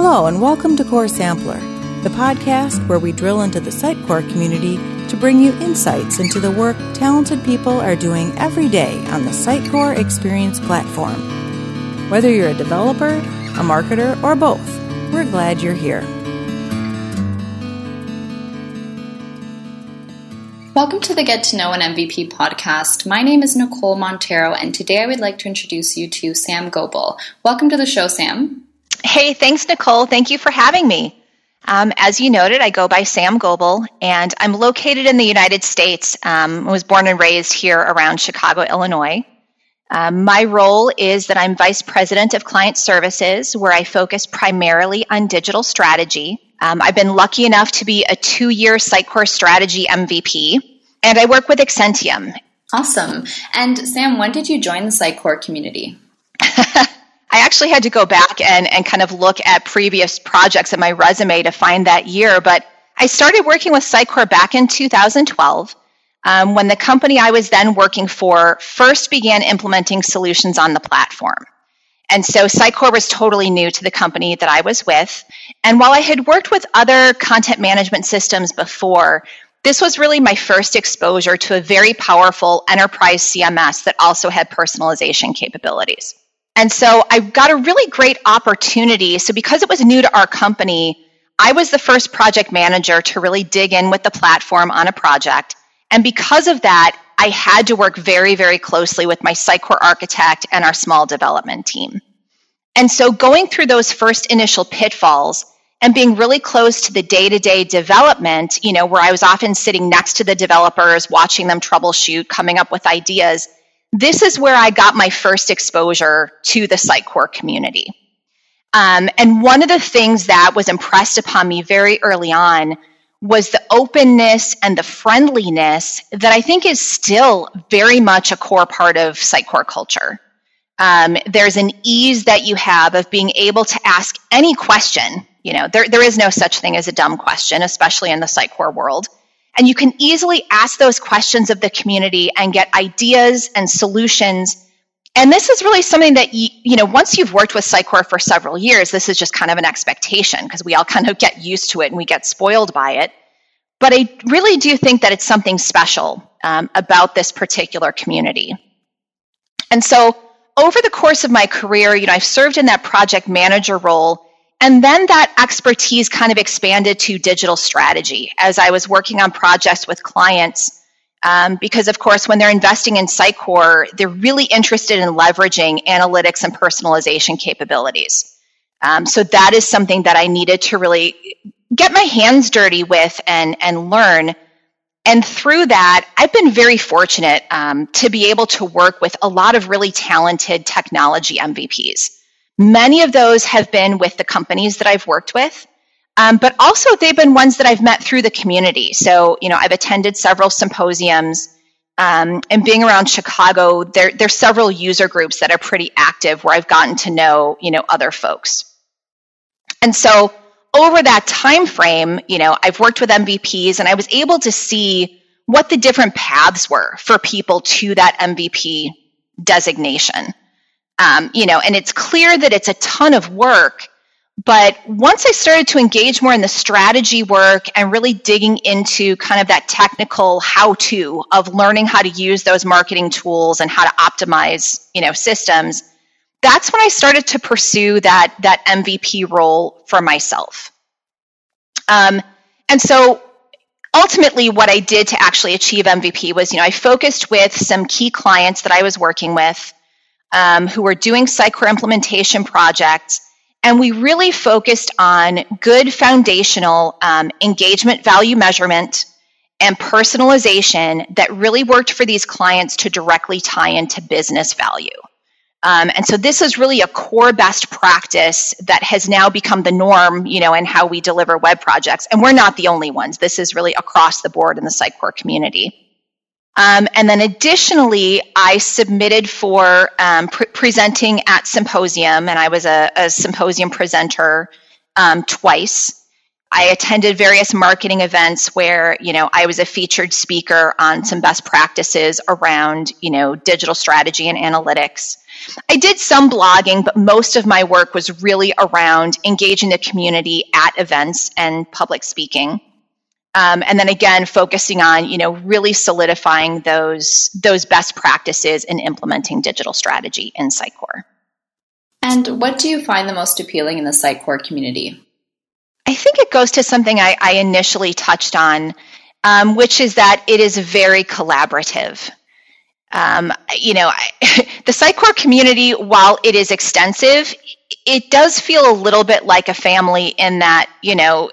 Hello, and welcome to Core Sampler, the podcast where we drill into the Sitecore community to bring you insights into the work talented people are doing every day on the Sitecore Experience platform. Whether you're a developer, a marketer, or both, we're glad you're here. Welcome to the Get to Know an MVP podcast. My name is Nicole Montero, and today I would like to introduce you to Sam Goebel. Welcome to the show, Sam. Hey, thanks, Nicole. Thank you for having me. Um, as you noted, I go by Sam Goebel, and I'm located in the United States. Um, I was born and raised here around Chicago, Illinois. Um, my role is that I'm Vice President of Client Services, where I focus primarily on digital strategy. Um, I've been lucky enough to be a two year Sitecore Strategy MVP, and I work with XCentium. Awesome. And Sam, when did you join the Sitecore community? I actually had to go back and, and kind of look at previous projects in my resume to find that year, but I started working with Sitecore back in 2012 um, when the company I was then working for first began implementing solutions on the platform. And so Sitecore was totally new to the company that I was with. And while I had worked with other content management systems before, this was really my first exposure to a very powerful enterprise CMS that also had personalization capabilities. And so I got a really great opportunity. So because it was new to our company, I was the first project manager to really dig in with the platform on a project. And because of that, I had to work very, very closely with my Sitecore architect and our small development team. And so going through those first initial pitfalls and being really close to the day to day development, you know, where I was often sitting next to the developers, watching them troubleshoot, coming up with ideas, this is where I got my first exposure to the Sitecore community. Um, and one of the things that was impressed upon me very early on was the openness and the friendliness that I think is still very much a core part of Sitecore culture. Um, there's an ease that you have of being able to ask any question. You know, there, there is no such thing as a dumb question, especially in the Sitecore world. And you can easily ask those questions of the community and get ideas and solutions. And this is really something that, you, you know, once you've worked with Sitecore for several years, this is just kind of an expectation because we all kind of get used to it and we get spoiled by it. But I really do think that it's something special um, about this particular community. And so over the course of my career, you know, I've served in that project manager role and then that expertise kind of expanded to digital strategy as I was working on projects with clients. Um, because, of course, when they're investing in Sitecore, they're really interested in leveraging analytics and personalization capabilities. Um, so that is something that I needed to really get my hands dirty with and, and learn. And through that, I've been very fortunate um, to be able to work with a lot of really talented technology MVPs. Many of those have been with the companies that I've worked with, um, but also they've been ones that I've met through the community. So, you know, I've attended several symposiums. Um, and being around Chicago, there, there's several user groups that are pretty active where I've gotten to know, you know, other folks. And so over that time frame, you know, I've worked with MVPs and I was able to see what the different paths were for people to that MVP designation. Um, you know, and it's clear that it's a ton of work. But once I started to engage more in the strategy work and really digging into kind of that technical how to of learning how to use those marketing tools and how to optimize, you know, systems, that's when I started to pursue that, that MVP role for myself. Um, and so ultimately what I did to actually achieve MVP was, you know, I focused with some key clients that I was working with um, who were doing Sitecore implementation projects. And we really focused on good foundational um, engagement value measurement and personalization that really worked for these clients to directly tie into business value. Um, and so this is really a core best practice that has now become the norm, you know, in how we deliver web projects. And we're not the only ones. This is really across the board in the Sitecore community. Um, and then additionally, I submitted for um, pre- presenting at symposium, and I was a, a symposium presenter um, twice. I attended various marketing events where, you know, I was a featured speaker on some best practices around, you know, digital strategy and analytics. I did some blogging, but most of my work was really around engaging the community at events and public speaking. Um, and then again, focusing on you know really solidifying those those best practices in implementing digital strategy in Sitecore. And what do you find the most appealing in the Sitecore community? I think it goes to something I, I initially touched on, um, which is that it is very collaborative. Um, you know, I, the Sitecore community, while it is extensive, it does feel a little bit like a family in that, you know,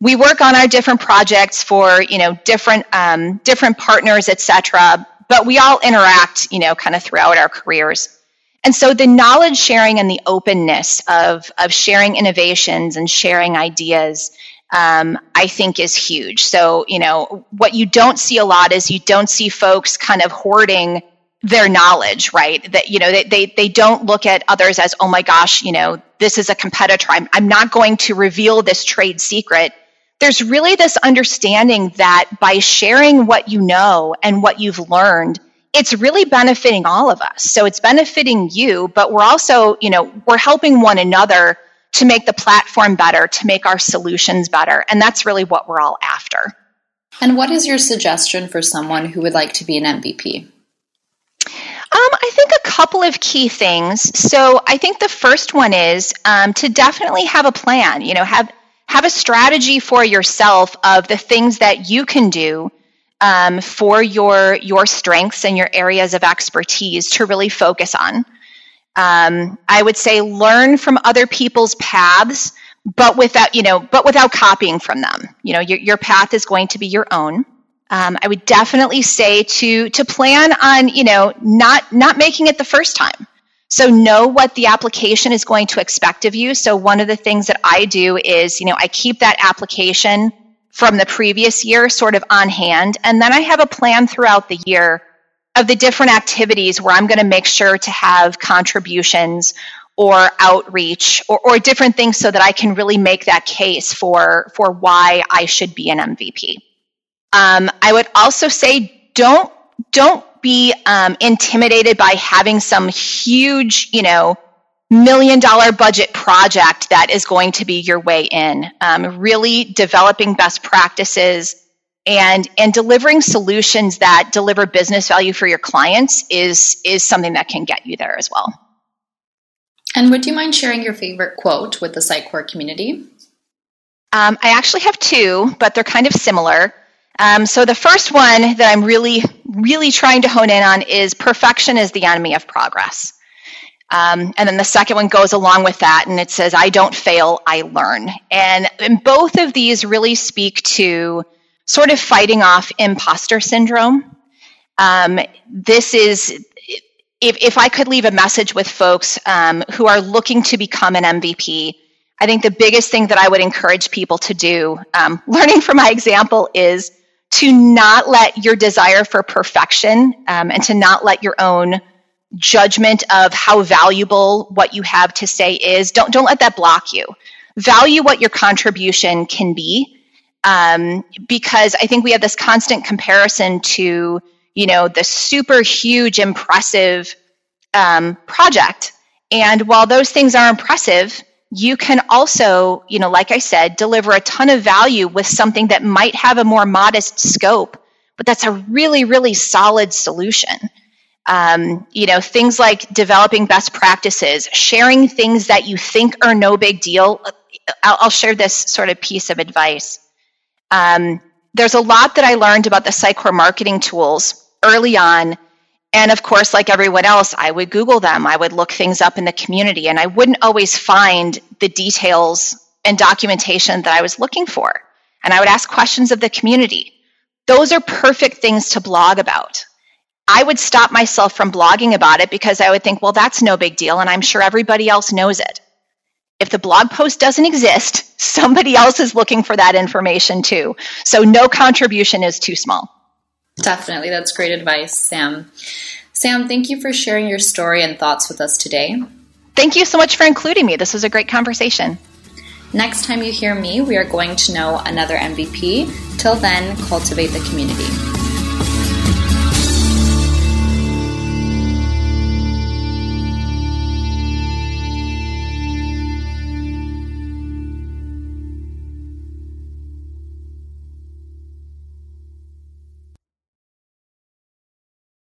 we work on our different projects for, you know, different, um, different partners, et cetera, but we all interact, you know, kind of throughout our careers. And so the knowledge sharing and the openness of, of sharing innovations and sharing ideas, um, I think is huge. So, you know, what you don't see a lot is you don't see folks kind of hoarding their knowledge, right? That, you know, they, they, they don't look at others as, oh my gosh, you know, this is a competitor. I'm, I'm not going to reveal this trade secret. There's really this understanding that by sharing what you know and what you've learned, it's really benefiting all of us. So it's benefiting you, but we're also, you know, we're helping one another to make the platform better, to make our solutions better. And that's really what we're all after. And what is your suggestion for someone who would like to be an MVP? Um, I think a couple of key things. So I think the first one is um, to definitely have a plan. You know, have have a strategy for yourself of the things that you can do um, for your your strengths and your areas of expertise to really focus on. Um, I would say learn from other people's paths, but without you know, but without copying from them. You know, your, your path is going to be your own. Um, I would definitely say to to plan on you know not not making it the first time. So know what the application is going to expect of you. So one of the things that I do is you know I keep that application from the previous year sort of on hand. And then I have a plan throughout the year of the different activities where I'm going to make sure to have contributions or outreach or, or different things so that I can really make that case for, for why I should be an MVP. Um, I would also say don't, don't be um, intimidated by having some huge, you know, million dollar budget project that is going to be your way in. Um, really developing best practices and and delivering solutions that deliver business value for your clients is is something that can get you there as well. And would you mind sharing your favorite quote with the Sitecore community? Um, I actually have two, but they're kind of similar. Um, so the first one that I'm really, really trying to hone in on is perfection is the enemy of progress. Um, and then the second one goes along with that, and it says, I don't fail, I learn. And, and both of these really speak to sort of fighting off imposter syndrome. Um, this is, if, if I could leave a message with folks um, who are looking to become an MVP, I think the biggest thing that I would encourage people to do, um, learning from my example, is to not let your desire for perfection um, and to not let your own judgment of how valuable what you have to say is. Don't don't let that block you. Value what your contribution can be, um, because I think we have this constant comparison to you know the super huge, impressive um, project. And while those things are impressive, you can also, you know, like I said, deliver a ton of value with something that might have a more modest scope, but that's a really, really solid solution. Um, you know, things like developing best practices, sharing things that you think are no big deal. I'll, I'll share this sort of piece of advice. Um, there's a lot that I learned about the Sitecore marketing tools early on. And of course, like everyone else, I would Google them. I would look things up in the community, and I wouldn't always find the details and documentation that I was looking for. And I would ask questions of the community. Those are perfect things to blog about. I would stop myself from blogging about it because I would think, well, that's no big deal, and I'm sure everybody else knows it. If the blog post doesn't exist, somebody else is looking for that information too. So no contribution is too small. Definitely. That's great advice, Sam. Sam, thank you for sharing your story and thoughts with us today. Thank you so much for including me. This was a great conversation. Next time you hear me, we are going to know another MVP. Till then, cultivate the community.